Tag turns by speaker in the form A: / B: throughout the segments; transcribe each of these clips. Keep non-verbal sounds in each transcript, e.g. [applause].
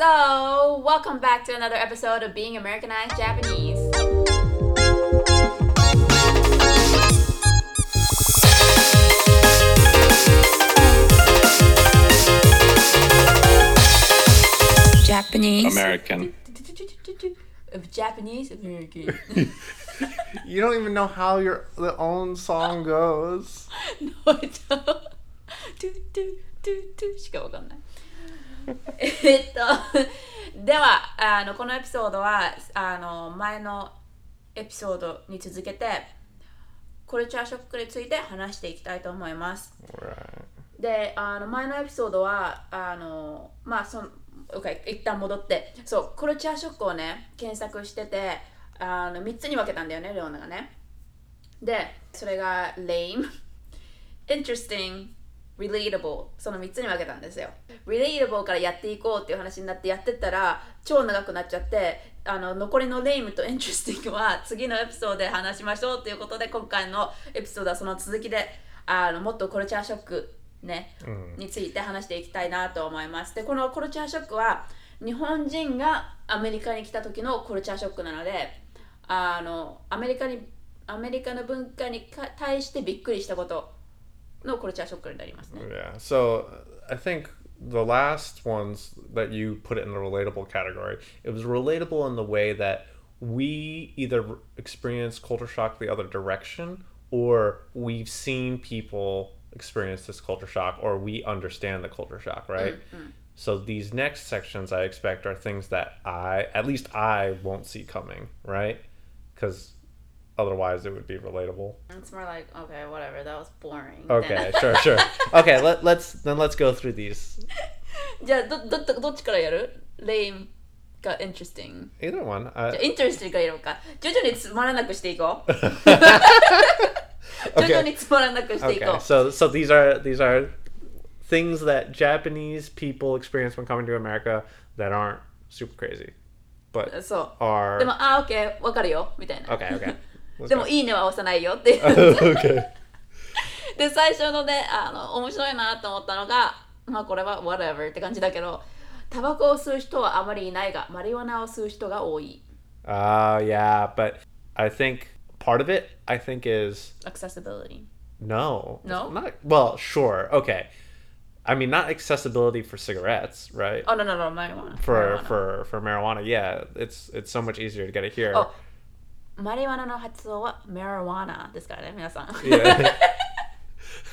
A: So, welcome back to another episode of Being Americanized Japanese. Japanese.
B: American.
A: Japanese American. [laughs]
C: You don't even know how your the own song goes. [laughs]
A: のトゥトゥトゥトゥトゥしかわかんない。 えっと、ではあの、このエピソードはあの前のエピソードに続けて、コルチャーショックについて話していきたいと思います。で、あの前のエピソードは、あのまあ、その、OK、一旦戻って、そう、コルチャーショックをね、検索してて、あの3つに分けたんだよね、レオナがね。で、それが lame、interesting、relatable その3つに分けたんですよ。relatable からやっていこうっていう話になってやってったら超長くなっちゃってあの残りの lame と interesting は次のエピソードで話しましょうということで今回のエピソードはその続きであのもっとコルチャーショックね、について話していきたいなと思います。で、このコルチャーショックは日本人がアメリカに来た時のコルチャーショックなのであのアメリカにアメリカの文化にか対してびっくりしたことのコルチャーショックになりますね。
C: Yeah. So I think the last ones that you put it in the relatable category, it was relatable in the way that we either experience culture shock the other direction or we've seen people experience this culture shock or we understand the culture shock, right? So these next sections I expect are things that I, at least I, won't see coming, right? Because otherwise it would be relatable.
A: It's more like, okay, whatever, that was boring.
C: Okay, sure, [laughs] sure. Okay, let, let's then let's go through these. [laughs]
A: じゃあどどどどっちからやる ?lame か interesting。
C: Either one.
A: じゃあ
C: Uh,
A: interesting からやろうか。徐々につまらなくしていこう。徐々に[laughs] つまらなくしていこ
C: okay,
A: う。
C: so so these are these are things that Japanese people experience when coming to America that aren't super crazy, but
A: そう。
C: are
A: でも、あ、オッケー、わかるよ、みたいな。
C: okay. Okay.
A: でも.いいねは押さないよっていう。で、最初のね、あの、面白いなと思ったのが、まあ、これは whatever って感じだけど、タバコを吸う人はあまりいないが、マリワナを吸う人が多い。
C: Uh, yeah, but I think part of it I think is
A: accessibility。
C: no,
A: No?
C: not well. Sure, okay. I mean, not accessibility for cigarettes, right?
A: あ、no, no, no, マリワナ。
C: for
A: マリワナ
C: for for marijuana yeah it's it's so much easier to get it here
A: あマリワナの発音は marijuana ですからね、皆さん。
C: yeah [laughs]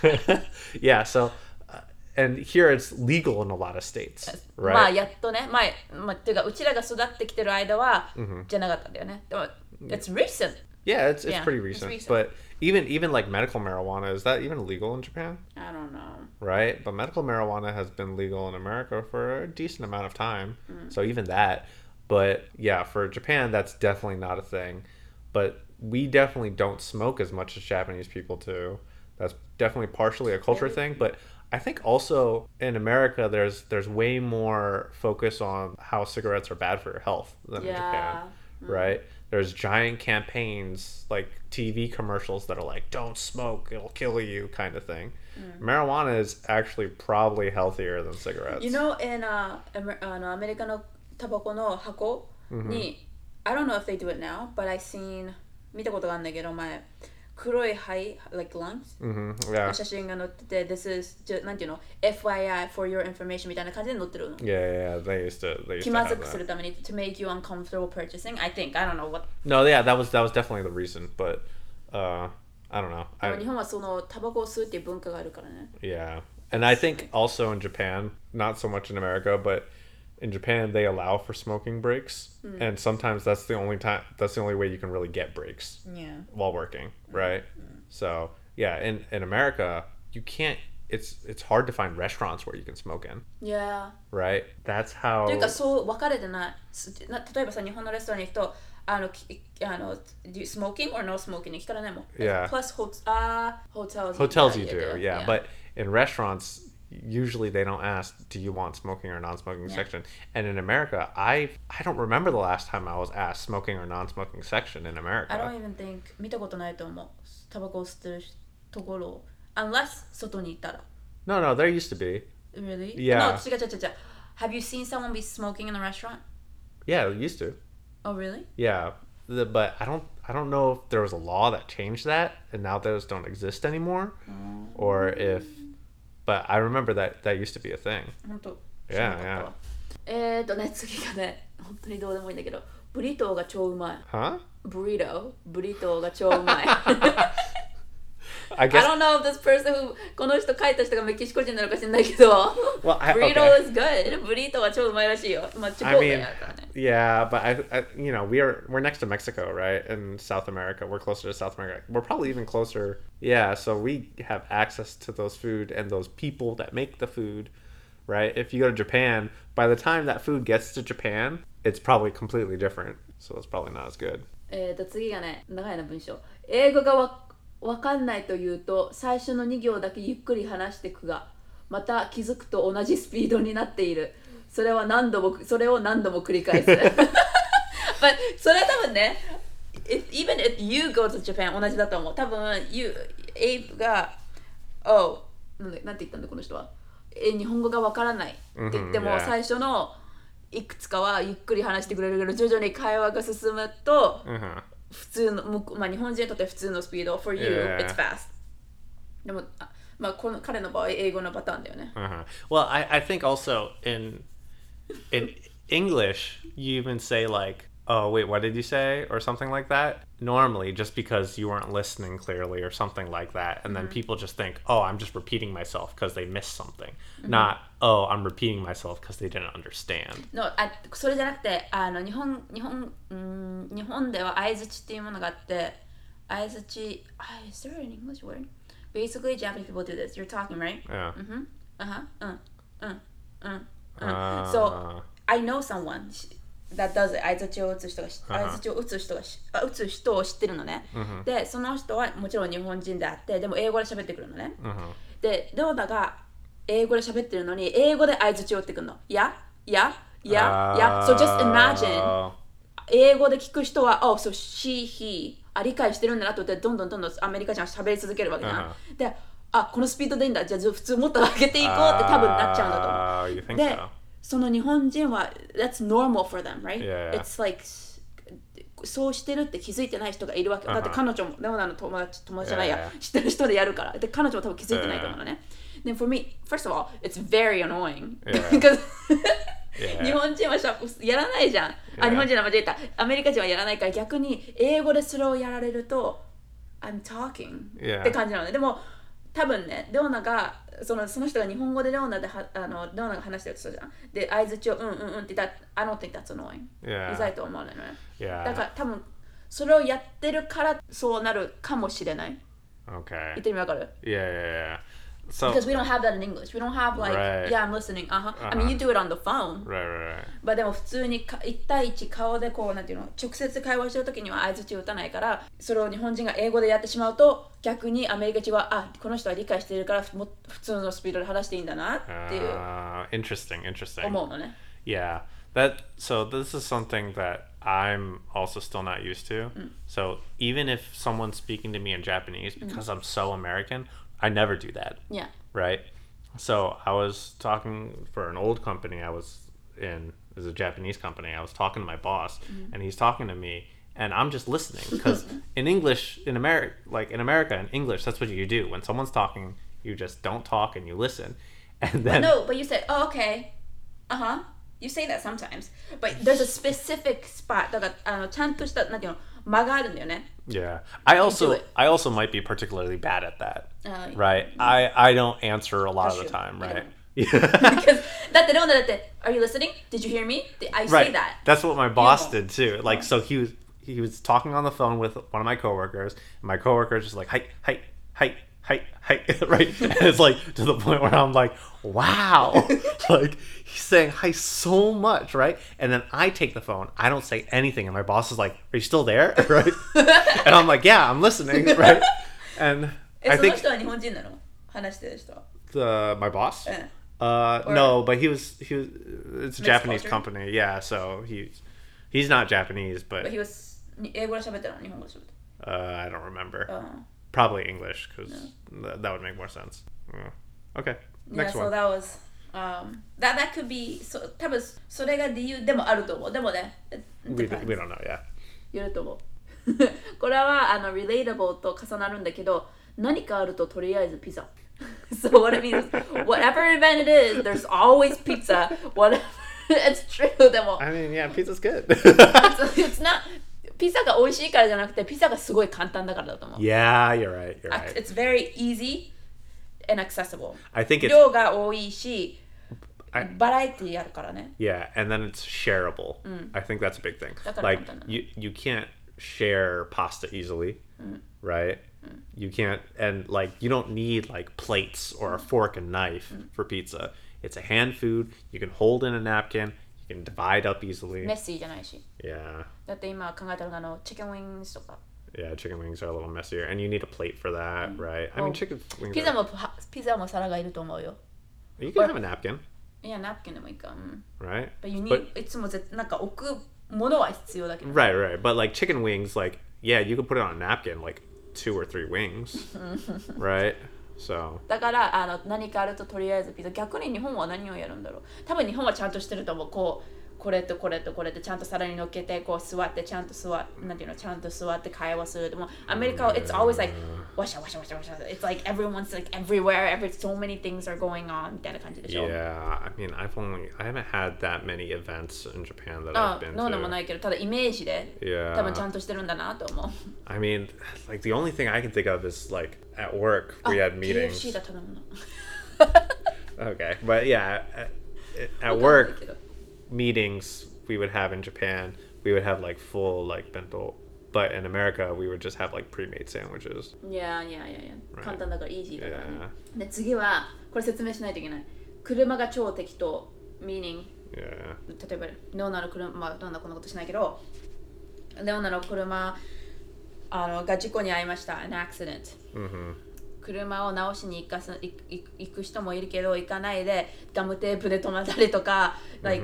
C: [laughs] yeah so uh, and here it's legal in a lot of states
A: まあ
C: right
A: やっとね、まあ、まあ、っていうかうちらが育ってきてる間は、じゃなかったんだよね。でも、it's recent.
C: yeah it's, it's
A: Yeah,
C: pretty
A: it's
C: recent,
A: recent.
C: but even even like medical marijuana is that even illegal in japan
A: I don't know.
C: right but medical marijuana has been legal in america for a decent amount of time
A: Mm.
C: so even that but yeah for japan that's definitely not a thing but we definitely don't smoke as much as japanese people do that's definitely partially a culture thing but i think also in america there's there's way more focus on how cigarettes are bad for your health than in japan
A: Yeah.
C: right there's giant campaigns like tv commercials that are like don't smoke it'll kill you kind of thing marijuana is actually probably healthier than cigarettes
A: You know, in uh, Amer- あのアメリカのタバコの箱に、 I don't know if they do it now, but I seen 見たことがあるんだけど前黒い肺 like lungs
C: hmm yeah
A: 写真が載ってて This is じゃなんていうの FYI for your information みたいな感じで載ってるの
C: yeah yeah, yeah they used to they used
A: 気
C: to
A: ま
C: have
A: ずくす
C: that.
A: るために to make you uncomfortable purchasing I think I don't know what
C: no yeah that was that was definitely the reason but uh i don't know
A: でも
C: I,
A: 日本はそのタバコを吸うっていう文化があるからね
C: yeah and i think also in japan not so much in america but in japan they allow for smoking breaks and sometimes that's the only time that's the only way you can really get breaks
A: Yeah
C: while working, right? So yeah, in in America, you can't. It's it's hard to find restaurants where you can smoke in,
A: Yeah
C: right? That's how.
A: というかそう分かれてないすな例えばさ日本のレストランに行くとあのきあの do you smoking or no smoking に聞かれないもん
C: Yeah.
A: plus hot あ hotels
C: hotels you do, yeah, but in restaurants. Usually they don't ask, "Do you want smoking or non-smoking
A: Yeah.
C: section?" And in America, I I don't remember the last time I was asked smoking or non-smoking section in America.
A: I don't even think 見たことないと思うタバコを吸ってるところを unless 外に行ったら
C: No, no, there used to be.
A: Really?
C: Yeah.
A: No, 違う違う違う違う Have you seen someone be smoking in the restaurant?
C: Yeah, it used to.
A: Oh, really?
C: Yeah, the, but I don't I don't know if there was a law that changed that, and now those don't exist anymore, or if. But I remember that that used to be a thing.
A: 本当
C: Yeah,
A: 知らなかったわえーとね次がね本当にどうでもいいんだけどブリトーが超うまい。
C: Huh?
A: ブリトーブリトーが超うまい [laughs]
C: I guess.
A: I don't know if this person who この人書いた人がメキシコ人なのか知らないけど。
C: Well, I,
A: burrito
C: okay.
A: is good. Burrito は超うまいらしいよ。まあ、
C: I mean, yeah, but I, I, you know, we are we're next to Mexico, right? In South America, we're closer to South America. We're probably even closer. Yeah, so we have access to those food and those people that make the food, right? If you go to Japan, by the time that food gets to Japan, it's probably completely different. So it's probably not as good.
A: えっと次がね長いな文章。英語がわわかんないというと最初の2行だけゆっくり話していくがまた気づくと同じスピードになっているそれは何度もそれを何度も繰り返す [laughs] [laughs] But それは多分ね if, even if you go to Japan 同じだと思う多分 you Abe が Oh なんでなんて言ったんだこの人は？え日本語がわからないって言っても、
C: Mhm.
A: 最初のいくつかはゆっくり話してくれるけど徐々に会話が進むと
C: Uh-huh.
A: 普通のまあ、日本人にとって普通のスピード for you it's fast でもあまあこの彼の場合英語のパターンだよね
C: Uh-huh. Well, I, I think also in in English you even say like, "Oh, wait, what did you say?" or something like that. Normally, just because you weren't listening clearly or something like that, and then people just think, "Oh, I'm just repeating myself because they missed something," not, "Oh, I'm repeating myself because they didn't understand."
A: のあそれじゃなくてあの日本日本うん日本では相づちっていうものがあって相づちあ is there an English word? Basically Japanese people do this you're talking right?
C: Yeah.
A: うんあはうんうんうんうん
C: Uh,
A: So I know someone That does it. 相づちを打つ人がし
C: Uh-huh.
A: 相づちを打つ人がしあ打つ人を知ってるのね、でその人はもちろん日本人であってでも英語で喋ってくるのね、
C: uh-huh.
A: でレオナが英語で喋ってるのに英語で相づちを打ってくるの。やややや。So just imagine
C: Oh,
A: 英語で聞く人は、oh, so she, he あ理解してるんだなと思ってどんどんどんどんアメリカ人は喋り続けるわけじゃん、であこのスピードでいいんだ。じゃあ普通もっと上げていこうって多分なっちゃうんだと思う。
C: Oh, you think
A: で
C: so?
A: その日本人は that's normal for them right?
C: Yeah, yeah.
A: it's like そうしてるって気づいてない人がいるわけ、だって彼女もレオナの友達友達じゃないや、
C: Yeah, yeah.
A: 知ってる人でやるからで彼女も多分気づいてないと思うのね、で for me first of all it's very annoying
C: Yeah. [laughs]
A: because
C: Yeah.
A: 日本人はしゃやらないじゃん、あ
C: Yeah.
A: 日本人は間違えたアメリカ人はやらないから逆に英語でそれをやられると I'm talking、
C: Yeah.
A: って感じなのねでも多分ねレオナがそのその人が日本語でレオナではあのレオナが話してるとじゃんで相づちをうんうんうんって言ったら I don't think that's annoying、
C: Yeah.
A: うざいと思うのよね
C: Yeah.
A: だから多分それをやってるからそうなるかもしれない
C: Okay.
A: 言ってみわかる
C: ？Yeah, yeah, yeah. So
A: Because we don't have that in English. We don't have like,
C: Right.
A: yeah, I'm listening. Uh-huh. I mean, you do it on the phone.
C: right, right, right.
A: まあでも普通にか1対1顔でこうなんていうの直接会話してる時には相づちを打たないからそれを日本人が英語でやってしまうと逆にアメリカ人はあこの人は理解しているからも普通のスピードで話していいんだなっていう
C: Uh, interesting, interesting.
A: 思うのね。
C: Yeah, that so this is something that I'm also still not used to. So even if someone's speaking to me in Japanese because I'm so American, I never do that,
A: いや
C: right? So I was talking for an old company I was in, it was a Japanese company. I was talking to my boss and he's talking to me and I'm just listening because [laughs] in English in America like in America in English that's what you do. When someone's talking, you just don't talk and you listen. [laughs] And then
A: No, but you said, oh, okay. Uh-huh. You say that sometimes. But there's a specific spot. だからあのちゃんとしたなんていうの間があるんだよね。
C: Yeah. I also
A: it.
C: I also might be particularly bad at that.
A: Uh,
C: right. I, I don't answer a lot of the
A: true.
C: time, right? [laughs]
A: because that they don't are you listening? Did you hear me? I say that.
C: That's what my boss
A: yeah.
C: did too. Like so he was he was talking on the phone with one of my coworkers, and my coworker just like hi hi hi hi hi [laughs] right. and it's like to the point where I'm like, wow, [laughs] like he's saying hi so much, right? And then I take the phone, I don't say anything, and my boss is like, are you still there? Right? and I'm like, yeah, I'm listening, right? And
A: え
C: I
A: その
C: think
A: 人は日本人なの話してる人は。
C: the my boss.
A: Eh.
C: Uh,
A: Or-
C: no, but he was he was. It's a
A: Mixed
C: Japanese
A: culture?
C: company, yeah. So he's he's not Japanese, but
A: But he was に英語で喋ってるの日本語で喋って
C: uh, I don't remember.
A: る。
C: Probably English because th- that would make more sense. Yeah. Okay,
A: Yeah,
C: next
A: so
C: one.
A: that was Um, that, that could be そ多分それが理由でもあると思う。でもね、it
C: We,
A: depends.
C: we don't know yet. [laughs]
A: 言ると思う。これはあの [laughs] relatable と重なるんだけど、 何かあるととりあえずピザ。[laughs] so what it means, whatever event it is, there's always pizza. Whatever, [laughs] it's true でも。
C: I mean, yeah, pizza's good. [laughs]
A: it's not ピザが美味しいからじゃなくてピザがすごい簡単だからだと思う。
C: yeah, you're right. You're
A: Ac-
C: right.
A: It's very easy and accessible.
C: I think it's
A: 量が多いし
C: I-
A: バラエティあるからね。
C: yeah, and then it's shareable. I think that's a big thing.
A: だから
C: Like
A: 簡単なの。
C: you you can't share pasta easily, right? You can't and like you don't need like plates or a fork and knife for pizza. It's a hand food. You can hold in a napkin. You can divide up easily.
A: メッシーじゃないし。
C: Yeah.
A: だって今考えたのがあのチキンウィングスとか。
C: Yeah, chicken wings are a little messier, and you need a plate for that, right? I
A: Oh.
C: mean, chicken wings.
A: ピザ
C: Are,
A: もはピザも皿がいると思うよ。
C: you can have a napkin,
A: いや、ナプキンでもいいか。うん。
C: right?
A: But you
C: But-
A: need いつもぜなんか置くものは必要だけど。
C: Right, right. But like chicken wings, like yeah, you could put it on a napkin, like two or three wings, right? So
A: だからあの何かあるととりあえずピザ。逆に日本は何をやるんだろう。多分日本はちゃんとしてると思う。こうこれとこれとこれとちゃんと皿に乗っけてこう座ってちゃんと座なんていうのちゃんと座って会話するでもアメリカは it's always like わしゃわしゃわしゃわしゃ it's like everyone's like everywhere every so many things are going on みたいな感じでしょ
C: yeah, I mean, I've only I haven't had that many events in Japan that
A: あ
C: I've been
A: ノーでも
C: to.
A: ないけどただイメージで
C: Yeah.
A: 多分ちゃんとしてるんだなと思う
C: I mean, like the only thing I can think of is like at work we had meetings.
A: KFC だ頼むの
C: Okay, but yeah, at, at
A: わかんない
C: work
A: けど
C: meetings we would have in Japan, we would have like full like bento, but in America we would just have like pre-made sandwiches.
A: いやいやいやいや
C: Right.
A: 簡単だからイージーだからね
C: Yeah.
A: で次はこれ説明しないといけない車が超適当 meaning
C: Yeah.
A: 例えばレオナの車まあどんなこんなことしないけどレオナの車あのが事故に遭いました an accident
C: Mm-hmm.
A: 車を直しに行かす行く人もいるけど行かないでガムテープで止まったりとか、like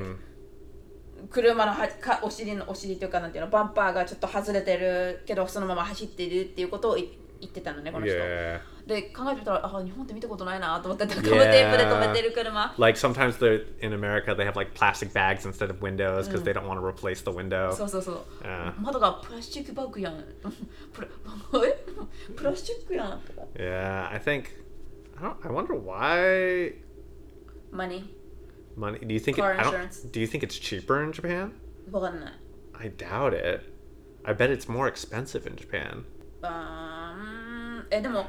A: 車のはかお尻のお尻というかなんていうのバンパーがちょっと外れてるけどそのまま走っているっていうことをい言ってたのねこの人
C: Yeah.
A: で考えてみたらあ日本って見たことないなと思ってガムテープで止めてる車
C: Like sometimes they're in America they have like plastic bags instead of windows because they don't want to replace the window.
A: そうそうそう、
C: あー
A: 窓がプラスチックバッグやんプラえプラスチックやん
C: Yeah, I think I don't I wonder why
A: マニ
C: money do you think it,
A: Car
C: I don't,
A: insurance.
C: do you think it's cheaper in Japan?
A: わかんない
C: I doubt it. I bet it's more expensive in Japan.
A: あーうんえでも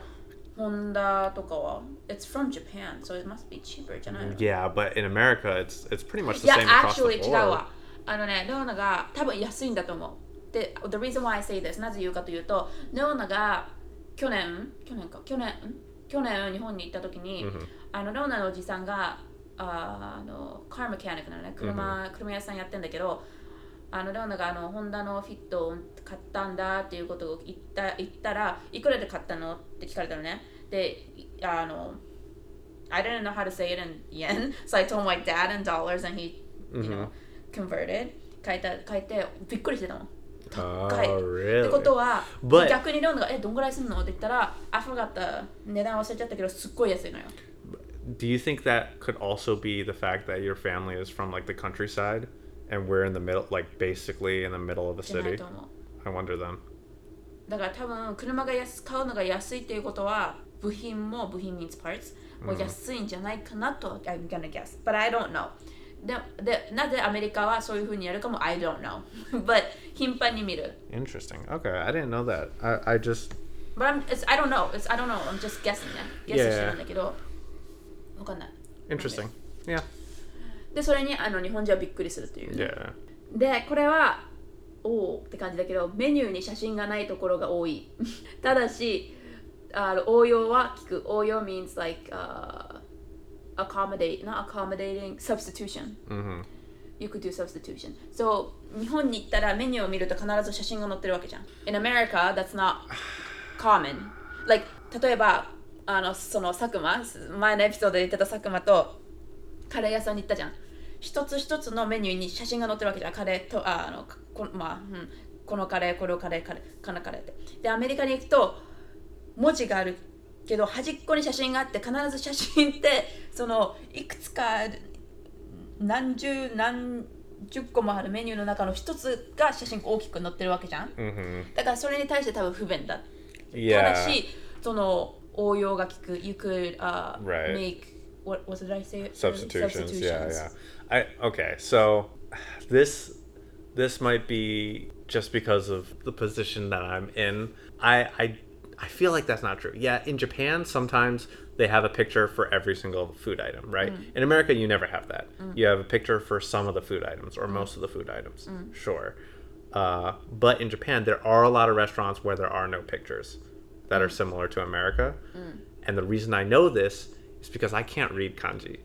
A: ホンダとかは It's from Japan so it must be cheaper じゃないの
C: Yeah, but in America it's it's pretty much the
A: いや
C: same across
A: actually
C: the
A: 違う
C: board.
A: わあのねレオナが多分安いんだと思うで The reason why I say this なぜ言うかというとレオナが去年去年か去年ん去年日本に行った時に、あのレオナのおじさんが ああのカーメカニックなのね車,、車屋さんやってんだけどあのレオナがあのホンダのフィットを買ったんだっていうことを言った言ったらいくらで買ったのって聞かれたのねであの I didn't know how to say it in yen, so I told my dad in dollars, and he, you know, converted. 書いた書いてびっくりしてたの。
C: Oh,
A: 高い。って
C: really?
A: ことは、逆にレオナがえどんぐらいするの？って言ったら、I forgot 値段忘れちゃったけどすっごい安いのよ。
C: Do you think that could also be the fact that your family is from like the countryside and we're in the middle like basically in the middle of the
A: じゃない
C: city?
A: と思う。
C: I wonder then.
A: だから多分車が安買うのが安いっていうことは部品も部品 means parts も安いんじゃないかなと、I'm gonna guess but I don't know ででなぜアメリカはそういうふうにやるかも I don't know [laughs] but 頻繁に見る
C: Interesting. Okay, I didn't know that. I, I just
A: but I'm, it's, I don't know it's, I don't know I'm just guessing ね guess
C: Yeah.
A: してるんだけど わかんない
C: interesting. Yeah.
A: でそれにあの日本人はびっくりするという、
C: Yeah.
A: でこれはおおって感じだけどメニューに写真がないところが多いただしあの応用は聞く応用 means like、uh, accommodate not accommodating substitution
C: Mhm.
A: you could do substitution so 日本に行ったらメニューを見ると必ず写真が載ってるわけじゃん in America that's not common like 例えばあのその佐久間前のエピソードで言ってた佐久間とカレー屋さんに行ったじゃん。一つ一つのメニューに写真が載ってるわけじゃん。カレーとああのこ,、まあうん、このカレーこのカレーカレーこのカレーって。でアメリカに行くと文字があるけど端っこに写真があって必ず写真ってそのいくつか何十何十個もあるメニューの中の一つが写真大きく載ってるわけじゃん。
C: Mm-hmm.
A: だからそれに対して多分不便だ.ただしその応用が効く you could、uh,
C: Right.
A: make what, what did I say
C: substitutions. Yeah, yeah. I okay. So this this might be just because of the position that I'm in. I I I feel like that's not true. Yeah, in Japan sometimes they have a picture for every single food item, right? In America you never have that. You have a picture for some of the food items or most of the food items. Sure. Uh, but in Japan, there are a lot of restaurants where there are no pictures that are similar to America. Mm. And the reason I know this is because I can't read kanji,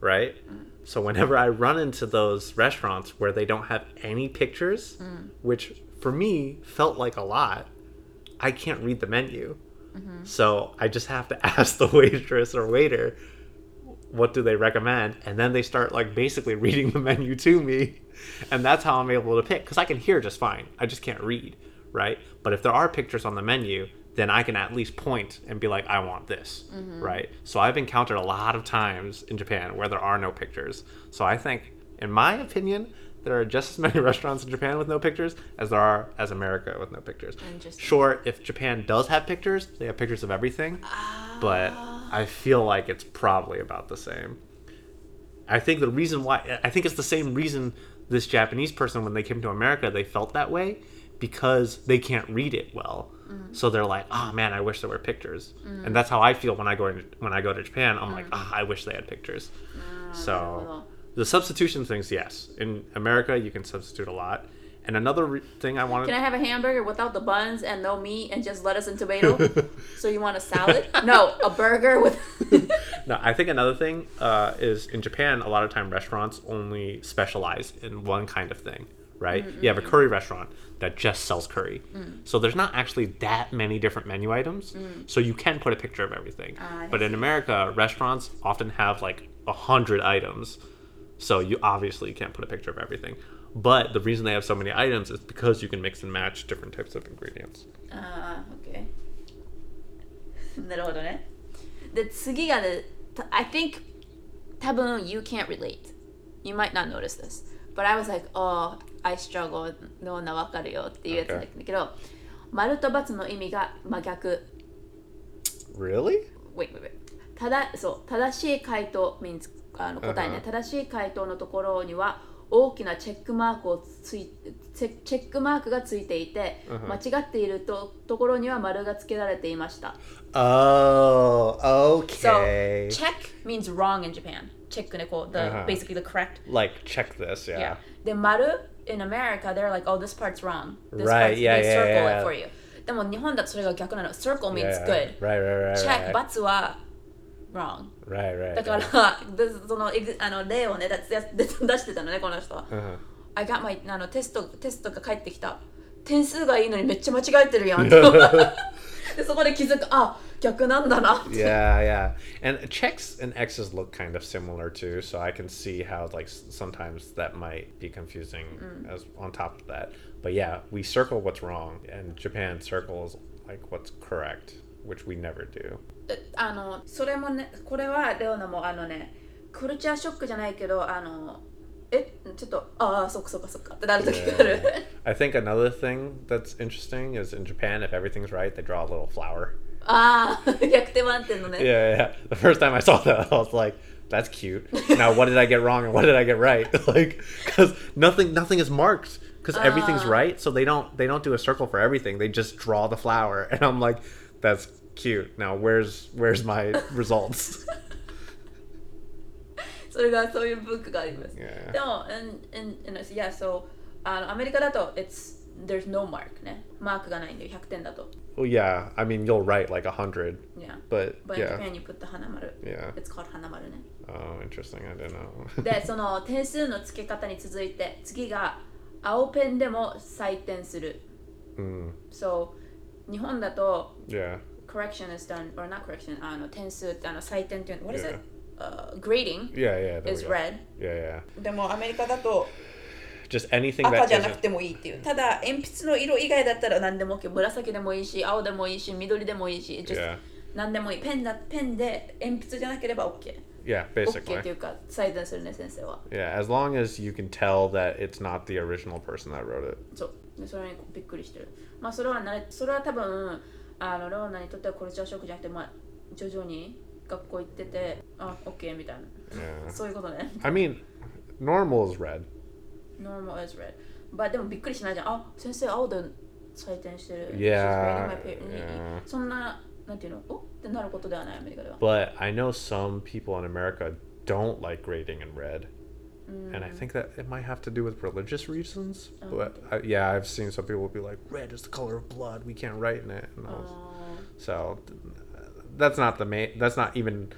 C: right? Mm. So whenever I run into those restaurants where they don't have any pictures, mm. which for me felt like a lot, I can't read the menu. Mm-hmm. So I just have to [laughs] ask the waitress or waiter, what do they recommend? And then they start like basically reading the menu to me. And that's how I'm able to pick because I can hear just fine. I just can't read, right? But if there are pictures on the menu, then I can at least point and be like, I want this, mm-hmm. right? So I've encountered a lot of times in Japan where there are no pictures. So I think, in my opinion, there are just as many [laughs] restaurants in Japan with no pictures as there are as America with no pictures. Sure, if Japan does have pictures, they have pictures of everything, but ah. I feel like it's probably about the same. I think the reason why I think it's the same reason this Japanese person when they came to America they felt that way because they can't read it well. Mm. So they're like, "Oh man, I wish there were pictures." Mm. And that's how I feel when I go in, when I go to Japan. I'm like, mm. "Ah, I wish they had pictures." Ah, so the substitution things, yes. In America, you can substitute a lot. And another re- thing I wanted
A: Can I have a hamburger without the buns and no meat and just lettuce and tomato? [laughs] so you want a salad? No, a burger with. [laughs]
C: No, I think another thing uh, is in Japan, a lot of time restaurants only specialize in one kind of thing, right? You have a curry restaurant that just sells curry. So there's not actually that many different menu items. So you can put a picture of everything.
A: Ah, I
C: but in America, restaurants often have like a hundred items. So you obviously can't put a picture of everything. But the reason they have so many items is because you can mix and match different types of ingredients.
A: ああ、OK。[laughs] なるほどね。で、次がね、た I think 多分 you can't relate. You might not notice this. But I was like, oh, I struggle. のな、わかるよっていうやつなんだけど、丸と×の意味が真逆。
C: Really?
A: wait, wait, wait. ただそう正しい回答 means あの答えね、
C: Uh-huh.
A: 正しい回答のところには大きなチェックマークをついチェチェックマークがついていて、
C: Uh-huh.
A: 間違っているとところには丸がつけられていました。
C: Oh,
A: So
C: okay.
A: check means wrong in Japan. チェックねこう the、
C: Uh-huh.
A: basically the correct.
C: like, check this, yeah.
A: Yeah. で丸 in America they're like oh this part's wrong. This
C: Right,
A: part's,
C: yeah,
A: they
C: yeah,
A: circle
C: yeah.
A: it for you. でも日本だとそれが逆なの。circle means
C: Yeah,
A: good.
C: Right, right, right.
A: check
C: right.
A: ×は wrong.
C: Right, right.
A: だか.ら、でそのあの例をね、出してたのね、この人は。
C: Uh-huh.
A: I got my あのテストテストが返ってきた。点数がいいのにめっちゃ間違えてるやん。でそこで気づく、あ 逆なんだなって。
C: yeah, yeah. And checks and X's look kind of similar too, so I can see how like s- sometimes that might be confusing as on top of that. But yeah, we circle what's wrong, and Japan circles like what's correct, which we never do.
A: えあのそれもね、これはレオナもあのね、クルチャーショックじゃないけど、あの、え、ちょっと、ああ、そっかそっかそっかってなる時がある。
C: I think another thing that's interesting is in Japan, if everything's right, they draw a little flower.
A: あ[laughs] あ、逆転満点のね。
C: Yeah, yeah. The first time I saw that, I was like, "That's cute." Now, what did I get wrong and what did I get right? [laughs] like, because nothing, nothing is marked because everything's right. So they don't, they don't do a circle for everything. They just draw the flower, [laughs] and I'm like, "That's cute." Now, where's, where's my results?
A: それがそういうブックがあります。
C: Yeah.
A: でも、in, in, in, yeah, so, あのアメリカだと、it's, there's no mark ね。マークがないんで、100点だと。
C: Well, yeah. I mean, you'll write like a hundred,
A: Yeah.
C: but
A: But in
C: yeah.
A: Japan, you put the 花丸。
C: Yeah.
A: It's called 花丸ね。
C: Oh, interesting. I didn't know.
A: で、その点数の付け方に続いて、次が青ペンでも採点する。
C: mm,
A: So, 日本だと、
C: yeah.
A: correction is done, or not correction, あの点数ってあの採点っていうの、what is it?、
C: Yeah.
A: Uh, grading
C: Yeah, yeah.
A: Is red.
C: Yeah, yeah.
A: でもアメリカだと、
C: Just anything
A: 赤じゃなく.てもいいっていうただ鉛筆の色以外だったら何でも OK 紫でもいいし青でもいいし緑でもいいし just
C: Yeah.
A: 何でもいいペンだペンで鉛筆じゃなければ OK
C: Yeah, basically.
A: っていうか採点するね先生は
C: Yeah, as long as you can tell that it's not the original person that wrote it.
A: そうでそれにびっくりしてるまあそれはなれそれは多分あのローナにとってはコルチャーショックじゃなくてまあ徐々に学校行っててあ OK みたいな
C: Yeah. [laughs]
A: そういうことね
C: I mean, normal is red.
A: normal as red まあでもびっくりしないじゃんあ先生青で採点してる
C: Yeah,
A: She's grading my paper.
C: yeah.
A: そんななんていうのおってなることではないアメリカでは
C: But I know some people in America don't like grading in red. And I think that it might have to do with religious reasons. But I, yeah, I've seen some people be like, red is the color of blood. We can't write in it. And I was-
A: あ
C: So th- that's not the main. That's not even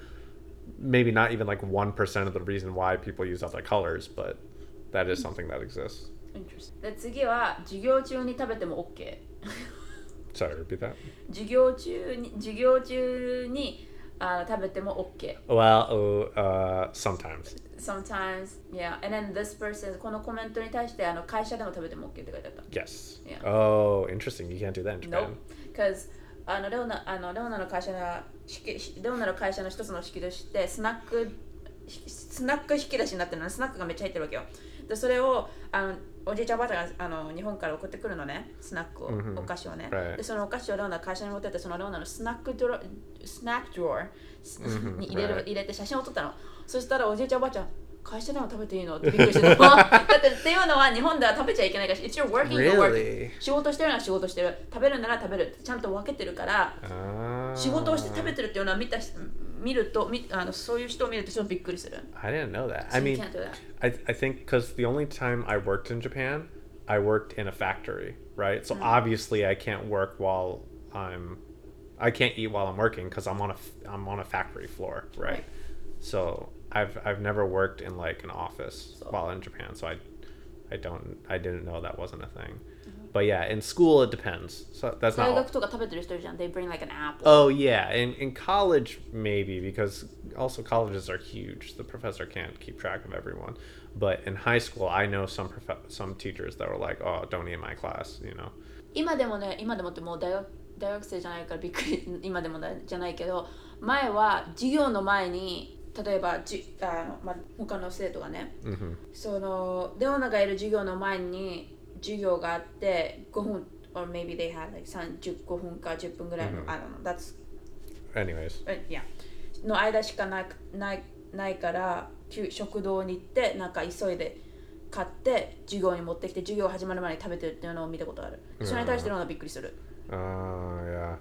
C: maybe not even like one percent of the reason why people use other colors, but that is something that exists.
A: ー interesting で次は授業中に食べても OK
C: Sorry, repeat that.
A: 授業中に授業中にあの食べても OK
C: Well, uh, sometimes.
A: sometimes yeah and then this person このコメントに対してあの会社でも食べても OK って書いてあった
C: Yes.
A: Yeah.
C: Oh, interesting. You can't do that in Japan.
A: Nope. Because あのレオナあのレオナの会社の式レオナの会社の一つの式としてスナックスナック引き出しになってるのねスナックがめっちゃ入ってるわけよでそれをあのおじいちゃんおばあちゃんがあの日本から送ってくるのねスナックを、
C: Mhm.
A: お菓子をね、
C: Right.
A: でそのお菓子をレオナの会社に持ってってそのレオナのスナックドロスナックドロー
C: Mhm.
A: に入れる.入れて写真を撮ったのそしたらおじいちゃんおばあちゃん会社でも食べていいの？ってびっくりしてた [laughs] だってっていうのは日本では食べちゃいけないから It's your working your work? 仕事してるなら仕事してる食べるなら食べるってちゃんと分けてるから
C: Ah.
A: 仕事をして食べてるっていうのは見たし見るとみあのそういう人を見るとちょっとびっくりする
C: I didn't know that.
A: So
C: I
A: you
C: mean,
A: can't do that.
C: I, I think because the only time I worked in Japan, I worked in a factory, right? So obviously I can't work while I'm, I can't eat while I'm working because I'm on a f- I'm on a factory floor, right?
A: Right.
C: So I've I've never worked in like an office
A: So-
C: while in Japan, so I I don't I didn't know that wasn't a thing. But yeah, in school it depends. So that's
A: 大
C: not.
A: 学とか食べてる人いるじゃん They bring like an apple
C: Oh yeah, in in college maybe because also colleges are huge. The professor can't keep track of everyone. But in high school, I know some prof- some teachers that were like, "Oh, don't eat in my class," you know.
A: 今でもね今でもってもう大学大学生じゃないからびっくり今でもだじゃないけど前は授業の前に例えばじあの、まあ、他の生徒がね
C: hmm [laughs]
A: そのレオナがいる授業の前に 授業があって5分 or maybe they had like 35分か10分ぐらいの、
C: うん。
A: I don't know that's
C: Anyways,
A: えいやの間しかなないないから給食堂に行ってなんか急いで買って授業に持ってきて授業始まる前に食べてるっていうのを見たことある。それに対してのはびっくりする。
C: uh, yeah,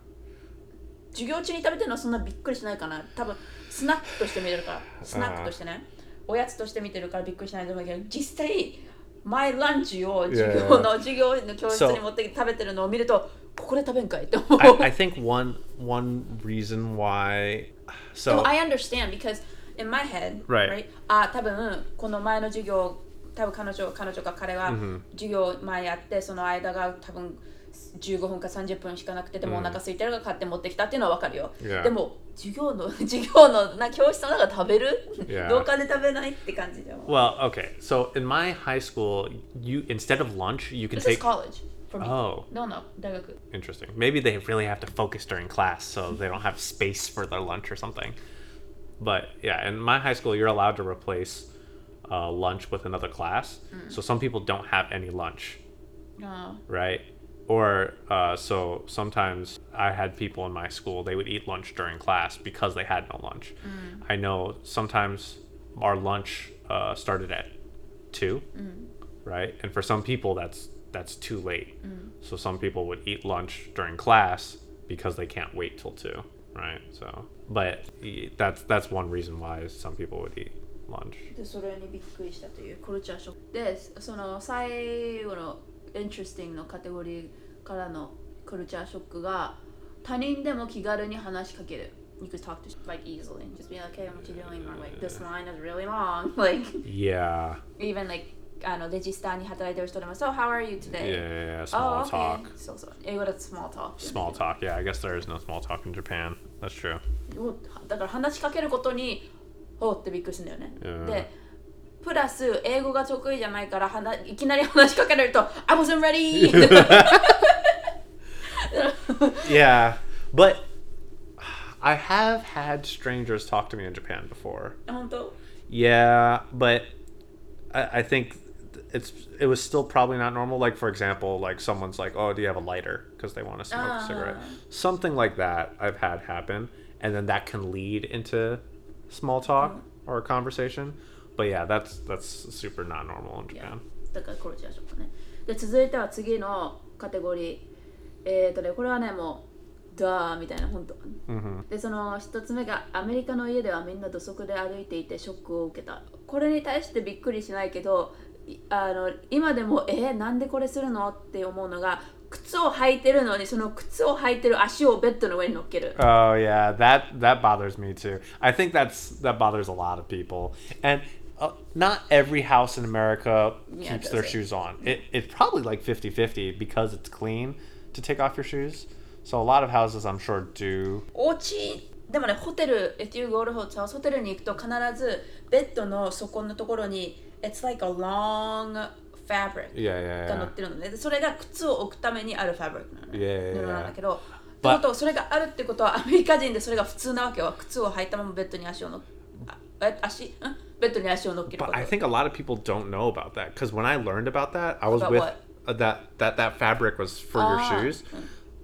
A: 授業中に食べてるのはそんなびっくりしないかな。多分スナックとして見てるからスナックとしてねおやつとして見てるからびっくりしないと思うけど実際マイランチを授業の授業の教室に持って食べてるのを見るとここで食べんかいって思う
C: I, I think one one reason why. So
A: I understand because in my head,
C: Right.
A: あ多分この前の授業多分彼女彼女か彼は
C: Mhm.
A: 授業前やってその間が多分15分か30分しかなくてでもお腹空いてるから買って持ってきたっていうのは分かるよ、
C: Yeah.
A: でも授業の授業のな教室の中で食べる、
C: Yeah.
A: 廊下で食べないって感じでも
C: well, okay. So in my high school, you instead of lunch, you can
A: This is
C: take.
A: college for me
C: Oh.
A: no no 大学
C: Interesting. Maybe they really have to focus during class, so they don't have space for their lunch or something. But yeah, in my high school, you're allowed to replace uh, lunch with another class. So some people don't have any lunch,
A: あ
C: right? Or uh, so sometimes I had people in my school, they would eat lunch during class because they had no lunch. I know sometimes our lunch uh, started at 2, right? And for some people, that's that's too late. So some people would eat lunch during class because they can't wait till 2, right? So, but y- that's that's one reason why some people would eat lunch.
A: でそれにびっくりしたというコルチャーショックでその最後の イントレスティングのカテゴリーからのコルチャーショックが他人でも気軽に話しかける You could talk to like easily just be like hey what you doing or like this line is really long like
C: Yeah.
A: even like あのレジスターに働いてる人でも So how are you
C: Yeah,
A: today?
C: yeah, yeah,
A: Oh,
C: small
A: okay.
C: talk.
A: そうそう英語だと small talk
C: Small talk. Yeah, I guess there is no small talk in Japan. That's true.
A: おだから話しかけることにおってびっくりするんだよね、
C: うん
A: でプラス英語が得意じゃないからはないきなり話しかけられると I wasn't ready!
C: yeah, [laughs] but I have had strangers talk to me in Japan before.
A: 本当
C: Yeah, but I, I think it's it was still probably not normal. Like for example, like someone's like, "Oh, do you have a lighter?" Because they want to smoke a cigarette.
A: Ah.
C: Something like that I've had happen, and then that can lead into small talk or a conversation. But yeah, that's that's super not normal in Japan.
A: だからコルチャーショックね。で続いては次のカテゴリー。えーとねこれはねもうダーみたいな本当。
C: Hmm
A: でその一つ目がアメリカの家ではみんな土足で歩いていてショックを受けた。これに対してびっくりしないけどいあの今でもえー、なんでこれするのって思うのが靴を履いてるのにその靴を履いてる足をベッドの上に乗っける。
C: Oh yeah, that that bothers me too. I think that's that bothers a lot of people, and uh, not every house in America
A: Yeah,
C: keeps their
A: it?
C: shoes on. It it's probably like 50-50 because it's clean to take off your shoes. So a lot of houses, I'm sure, do.
A: お家でもねホテル if you go to hotels ホテルに行くと必ずベッドの底のところに it's like a long fabric
C: Yeah, yeah, yeah.
A: ってるのねでそれが靴を置くためにあるファブリックなのね
C: Yeah, yeah,
A: 布なんだ
C: yeah.
A: けど
C: But-
A: ってことそれがあるってことはアメリカ人でそれが普通なわけは靴を履いたままベッドに足をのあえ 足んベッドに足を乗っけるこ
C: But
A: と
C: I think a lot of people don't know about that because when I learned about that, I was
A: About
C: with
A: what?
C: uh, that that that fabric was for
A: Ah.
C: your shoes.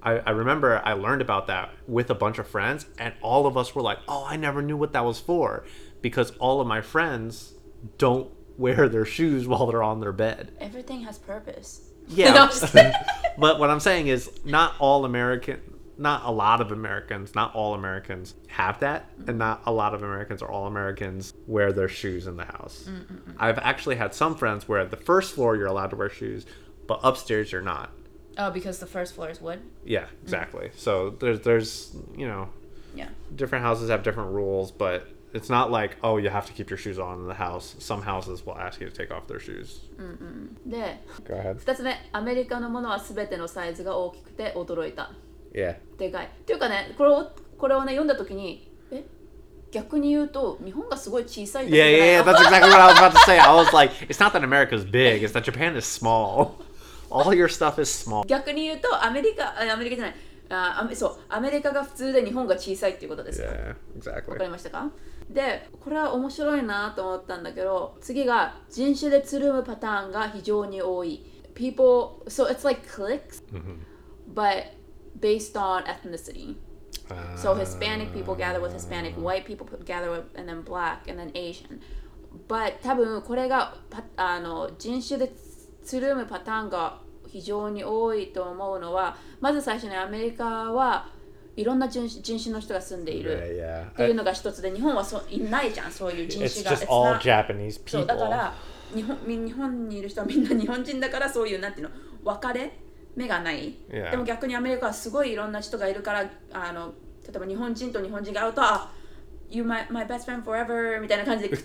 C: I, I remember I learned about that with a bunch of friends, and all of us were like, "Oh, I never knew what that was for," because all of my friends don't wear their shoes while [laughs] they're on their bed.
A: everything has purpose
C: Yeah, [laughs]
A: No, I'm just kidding. [laughs]
C: but what I'm saying is, not all American, not a lot of Americans, not all Americans have that, and not a lot of Americans or all Americans wear their shoes in the house. I've actually had some friends where the first floor you're allowed to wear shoes, but upstairs you're not.
A: oh because the first floor is wood
C: Yeah, exactly. So there's there's you know
A: yeah
C: different houses have different rules, but it's not like oh you have to keep your shoes on in the house. Some houses will ask you to take off their shoes.
A: で
C: Go ahead.
A: 2つ目アメリカのものは全てのサイズが大きくて驚いた
C: Yeah.
A: でかいっていうかねこれをこれをね読んだ時にえ逆に言うと日本がすごい小さいだけ
C: Yeah,
A: じゃない
C: yeah, yeah.
A: の
C: That's exactly what I was about to say. I was like, it's not that America's big; it's that Japan is small. All your stuff is small.
A: 逆に言うとアメリカあアメリカじゃないあアメそうアメリカが普通で日本が小さいっていうことですよ
C: Yeah,
A: わ
C: exactly.
A: かりましたかでこれは面白いなと思ったんだけど次が人種でつるむパターンが非常に多い people so it's like cliques but based on ethnicity So Hispanic people gather with Hispanic, white people gather with, and then black, and then Asian. But 多分これがパあの人種でつるむパターンが非常に多いと思うのはまず最初にアメリカはいろんな人種人種の人が住んでいる.っていうのが一つで日本はそういないじゃんそういう人種が。
C: just
A: It's
C: all
A: not-
C: Japanese
A: そう
C: people.
A: だから日本み日本にいる人はみんな日本人だからそういうなんていうの分かれ目がない、
C: Yeah.
A: でも逆にアメリカはすごいいろんな人がいるからあの例えば日本人と日本人が会うとあ You my, my best friend forever みたいな感じでくっ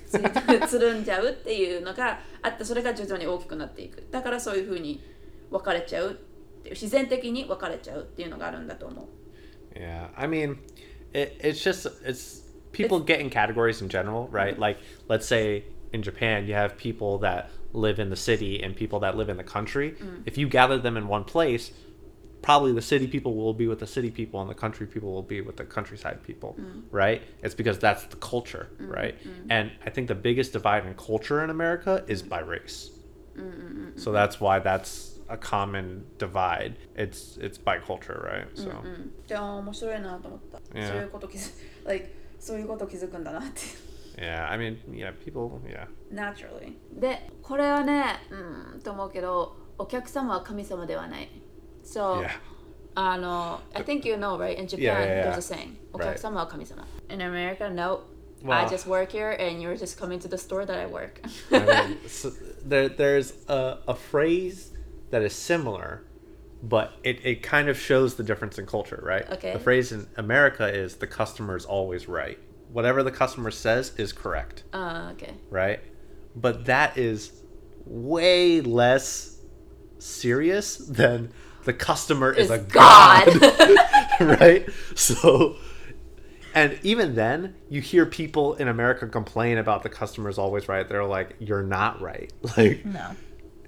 A: つつるんじゃうっていうのがあってそれが徐々に大きくなっていくだからそういうふうに分かれちゃうっていう自然的に分かれちゃうっていうのがあるんだと思う
C: Yeah, I mean, it, it's just it's people get in categories in general, right? Like, let's say in Japan, you have people that live in the city and people that live in the country. If you gather them in one place, probably the city people will be with the city people and the country people will be with the countryside people, right? It's because that's the culture, right? And I think the biggest divide in culture in America is by race. So that's why that's a common divide. It's it's by culture, right? So
A: じゃあ面白いなと思った、
C: Yeah.
A: そういうこと気づ like そういうこと気づくんだなって
C: yeah, I mean, yeah, people, yeah.
A: naturally でこれはねうんと思うけどお客様は神様ではない so
C: Yeah.
A: あの I think you know right in Japan
C: Yeah, yeah, yeah.
A: there's a saying お
C: Right.
A: 客様は神様 in America no
C: Well-
A: I just work here and you're just coming to the store that I work
C: I mean, so [laughs] there, there's a, a phrase that is similar, but it, it kind of shows the difference in culture, right?
A: Okay.
C: The phrase in America is the customer is always right. whatever the customer says is correct.
A: Uh, okay.
C: Right? But that is way less serious than the customer is,
A: is
C: a
A: god.
C: god. [laughs] [laughs] right? So and even then, you hear people in America complain about the customer's always right. They're like, "You're not right." [laughs] Like
A: No.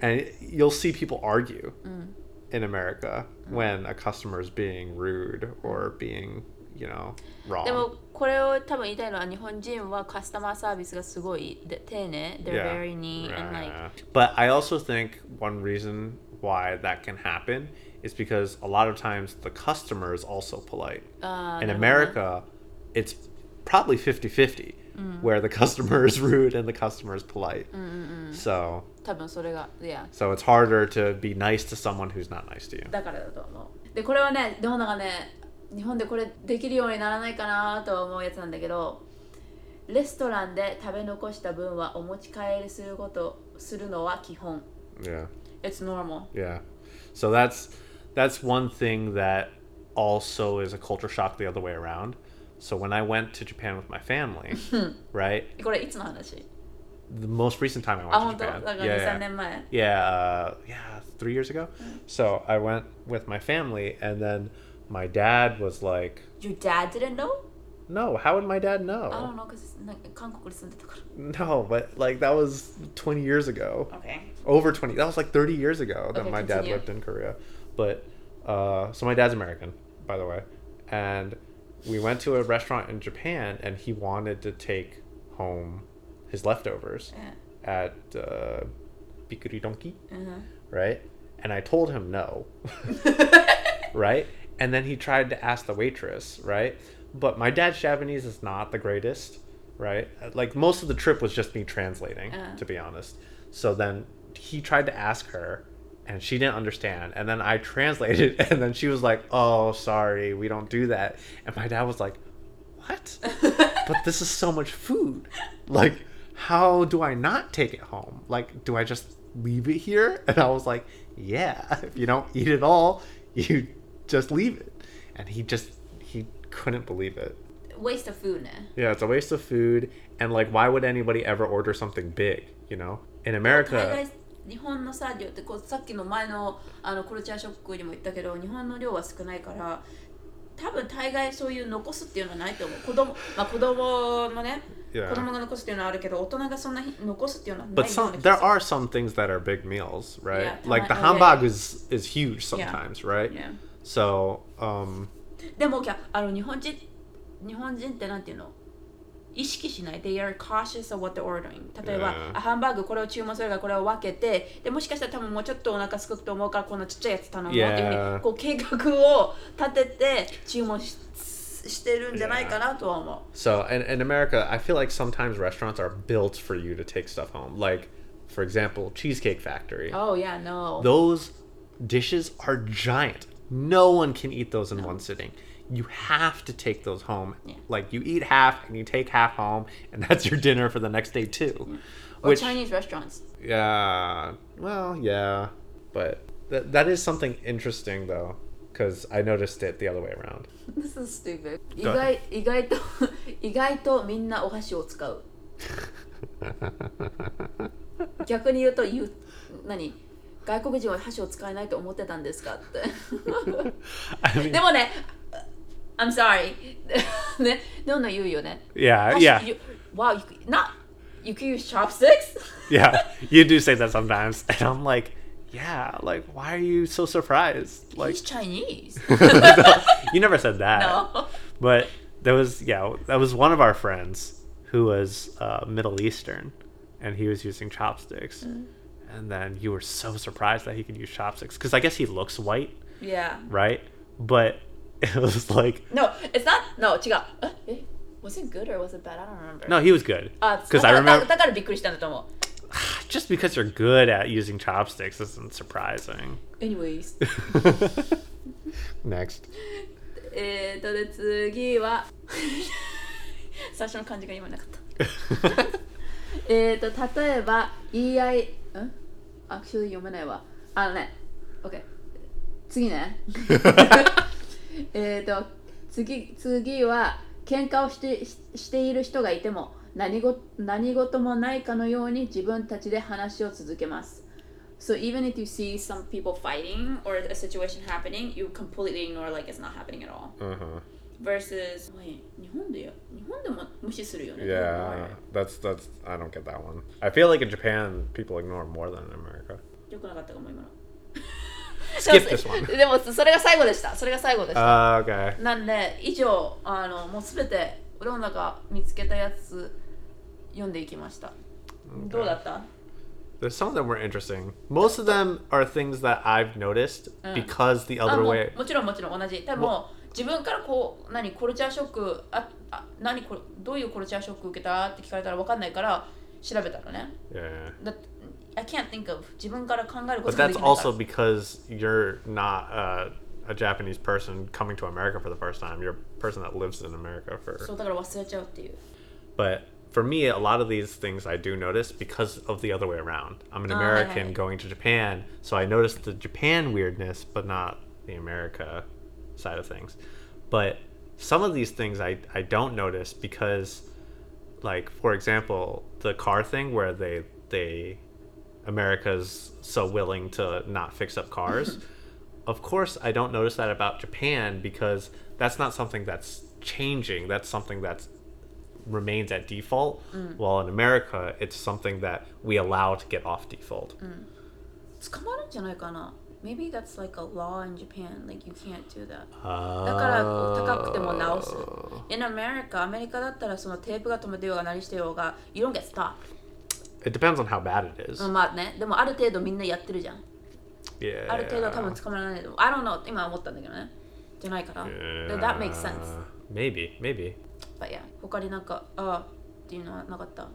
C: And you'll see people argue.
A: Mm
C: in America mm. when a customer is being rude or being, you know, wrong.
A: Then we'll これを多分言いたいのは日本人はカスタマーサービスがすごいで丁寧 They're
C: Yeah.
A: very neat and like
C: Yeah. But I also think one reason why that can happen is because a lot of times the customer is also polite. In America, it's probably 50 50 where the customer is rude and the customer is polite. So,
A: 多分それが Yeah
C: so it's harder to be nice to someone who's not nice to you.
A: だからだと思うでこれはねどうながね日本でこれできるようにならないかなとは思うやつなんだけどレストランで食べ残した分はお持ち帰りすることするのは基本
C: Yeah.
A: It's normal
C: Yeah. So that's that's one thing that also is a culture shock the other way around. So when I went to Japan with my family, right?
A: これいつの話
C: The most recent time I
A: あ
C: went
A: 本
C: to
A: 当
C: Japan. Yeah,
A: 2、3
C: yeah.
A: 年前
C: Yeah, uh, yeah, three years ago. So I went with my family, and then my dad was like.
A: Your dad didn't know?
C: No, how would my dad know?
A: I don't
C: know
A: because
C: No, but like that was 20 years ago.
A: Okay.
C: Over 20. That was like 30 years ago that
A: okay,
C: my
A: continue.
C: dad lived in Korea. But uh, so my dad's American, by the way. And we went to a restaurant in Japan and he wanted to take home his leftovers
A: yeah.
C: at uh, Bikkuri
A: Donkey, uh-huh.
C: right? And I told him no, [laughs] [laughs] right? And then he tried to ask the waitress, right? But my dad's Japanese is not the greatest, right? Like most of the trip was just me translating,
A: Uh.
C: to be honest. So then he tried to ask her and she didn't understand. And then I translated [laughs] and then she was like, "Oh, sorry, we don't do that." And my dad was like, "What?" [laughs] but this is so much food. Like, how do I not take it home? Like, do I just leave it here? And I was like, yeah, if you don't eat it all, you just leave it. And he just, he couldn't believe it.
A: Waste of food ね
C: Yeah, it's a waste of food. And like, why would anybody ever order something big, you know? In
A: 大
C: America,
A: 概日本のさ量ってこうさっきの前のあのコルチャーショックにも言ったけど日本の量は少ないから多分大概そういう残すっていうのはないと思う子供まあ子供のね
C: Yeah.
A: 子供が残すっていうのはあるけど大人がそんなに残すっていうのはない
C: but
A: よう
C: some
A: な気
C: there
A: がする
C: are some things that are big meals, right?
A: Yeah,
C: like the
A: tama- yeah,
C: hambag is is huge sometimes, right?
A: Yeah.
C: So, um,
A: でもあの日本人日本人ってなんていうの意識しない They are cautious of what they're ordering 例えば、
C: Yeah.
A: あハンバーグこれを注文するからこれを分けてでもしかしたら多分もうちょっとお腹すくと思うからこのちっちゃいやつ頼もうっていうふう
C: Yeah.
A: にこう計画を立てて注文ししてるんじゃないかなとは思う
C: So in, in America, I feel like sometimes restaurants are built for you to take stuff home. Like, for example, Cheesecake Factory.
A: Oh yeah no
C: Those dishes are giant. No one can eat those in one sitting. You have to take those home.
A: Yeah.
C: Like you eat half and you take half home, and that's [laughs] your dinner for the next day too.
A: or
C: Which
A: Chinese restaurants
C: yeah, well, yeah, but that that is something interesting though, because I noticed it the other way around. [laughs]
A: This is stupid 意
C: Go
A: 外意外と意外とみんなお箸を使う逆に言うと言う何 [laughs] 外国人は箸を使えないと思ってたんですかって
C: I mean,
A: でもね [laughs] I'm sorry [laughs] ねどんどん言うよね
C: yeah,
A: 箸
C: yeah.
A: you, Wow you, could- not you can use chopsticks [laughs]
C: yeah, you do say that sometimes, and I'm like, yeah, like why are you so surprised? Like
A: He's Chinese
C: you never said that.
A: no
C: But there was yeah, that was one of our friends who was uh, Middle Eastern, and he was using chopsticks, and then you were so surprised that he could use chopsticks because I guess he looks white,
A: Yeah
C: right? But [laughs] it was like
A: No it's not No 違うええ Was it good or was it bad? I don't remember
C: no, he was good
A: あ
C: because
A: だ
C: I
A: からだ
C: remember
A: だからびっくりしたんだと思う [sighs]
C: just because you're good at using chopsticks isn't surprising.
A: Anyways [laughs]
C: Next. [laughs]
A: えーとで次は最初の漢字が今なかったえーと例えば言 んあ、ちょっと読めないわあのね OK 次ねえーと次次は喧嘩をしてししている人がいても何ご何事もないかのように自分たちで話を続けます So even if you see some people fighting or a situation happening, you completely ignore like it's not happening at all.
C: Uh huh.
A: Versus はい日本で日本でも無視するよね。
C: Yeah, that's that's. I don't get that one. I feel like in Japan people ignore more than in America.
A: よくなかったかも今の。
C: Skip this one.
A: でもそれが最後でしたそれが最後でした、
C: Uh, okay.
A: なんで以上あのもうすべてローナが見つけたやつ読んでいきました、どうだった
C: There's some of them were interesting. Most of them are things that I've noticed because the
A: あ
C: other
A: も
C: way.
A: もちろんもちろん同じでも自分からこう何コルチャーショックああ何これどういうコルチャーショック受けたって聞かれたら分かんないから調べたのね
C: Yeah.
A: だって I can't think of 自分から考えるこ
C: But
A: とがで
C: that's
A: きないから
C: also because you're not uh, a Japanese person coming to America for the first time. You're a person that lives in America for.
A: そうだから忘れちゃうっていう
C: But for me, a lot of these things I do notice because of the other way around. I'm an
A: Oh,
C: American
A: right.
C: going to Japan, so I noticed the Japan weirdness, but not the America side of things. But some of these things I, I don't notice because, like, for example, the car thing where they, they, America's so willing to not fix up cars. [laughs] of course, I don't notice that about Japan because that's not something that's changing. That's something that's remains at default. While in America, it's something that we allow to get off default.
A: 捕まるんじゃないかな Maybe that's like a law in Japan like you can't do that
C: だ
A: だから高くても直す In America アメリカだったらそのテープが止めてようが何してようが You don't get stopped
C: It depends on how bad it is.
A: うんまあねでもある程度みんなやってるじゃん
C: yeah.
A: ある程度多分捕まらないけど I don't know 今思ったんだけどねじゃないから
C: Yeah.
A: That makes sense
C: Maybe, maybe.
A: But yeah 他になんかああっていうのはなかった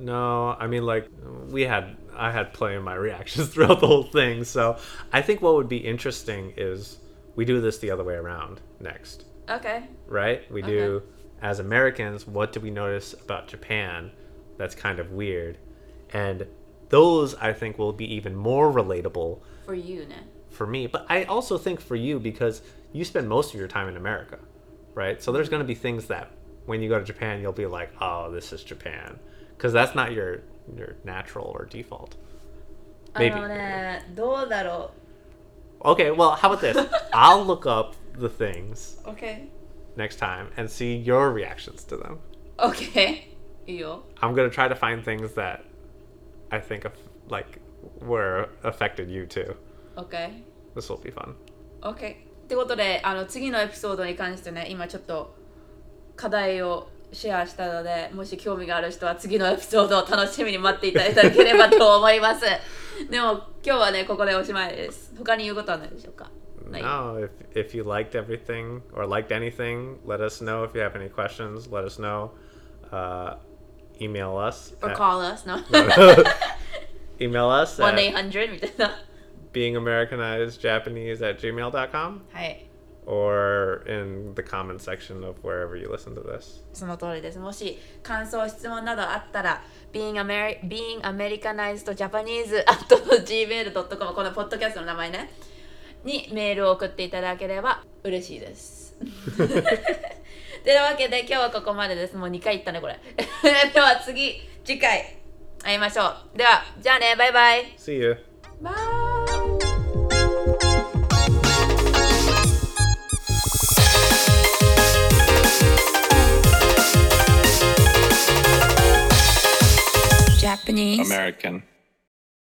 C: No, I mean like we had I had plenty of my reactions [laughs] throughout the whole thing. So I think what would be interesting is we do this the other way around next,
A: Okay
C: right? We do as Americans, what do we notice about Japan that's kind of weird? And those I think will be even more relatable
A: For you ね
C: for me, but I also think for you because you spend most of your time in America, right? So there's mm-hmm. going to be things that when you go to Japan, you'll be like, "Oh, this is Japan," because that's not your your natural or default.
A: あ
C: Maybe.
A: のねどうだろ
C: Okay, well, how about this? [laughs] I'll look up the things
A: う OK
C: next time and see your reactions to them.
A: OK [laughs] いいよ
C: I'm gonna try to find things that I think of like were affected you too.
A: OK
C: This will be fun.
A: OK ってことであの次のエピソードに関してね今ちょっと課題を シェアしたのでもし興味がある人は次のエピソードを楽しみに待っていただければと思いますでも今日はねここでおしまいです他に言うことはないでしょうか
C: No, if if you liked everything or liked anything, let us know. If you have any questions, let us know. Uh, email us.
A: or
C: at-
A: call us no
C: email us
A: 1
C: at
A: 800みたいな
C: beingamericanizedjapanese at gmail.com
A: はい
C: or in the comment section of wherever you listen to this.
A: その通りですもし感想質問などあったら being, Ameri being Americanized Japanese at gmail.com このポッドキャストの名前ねにメールを送っていただければ嬉しいですというわけで今日はここまでですもう2回言ったねこれでは次次回会いましょうではじゃあねバイバイ
C: See you.
A: バ Japanese
C: American.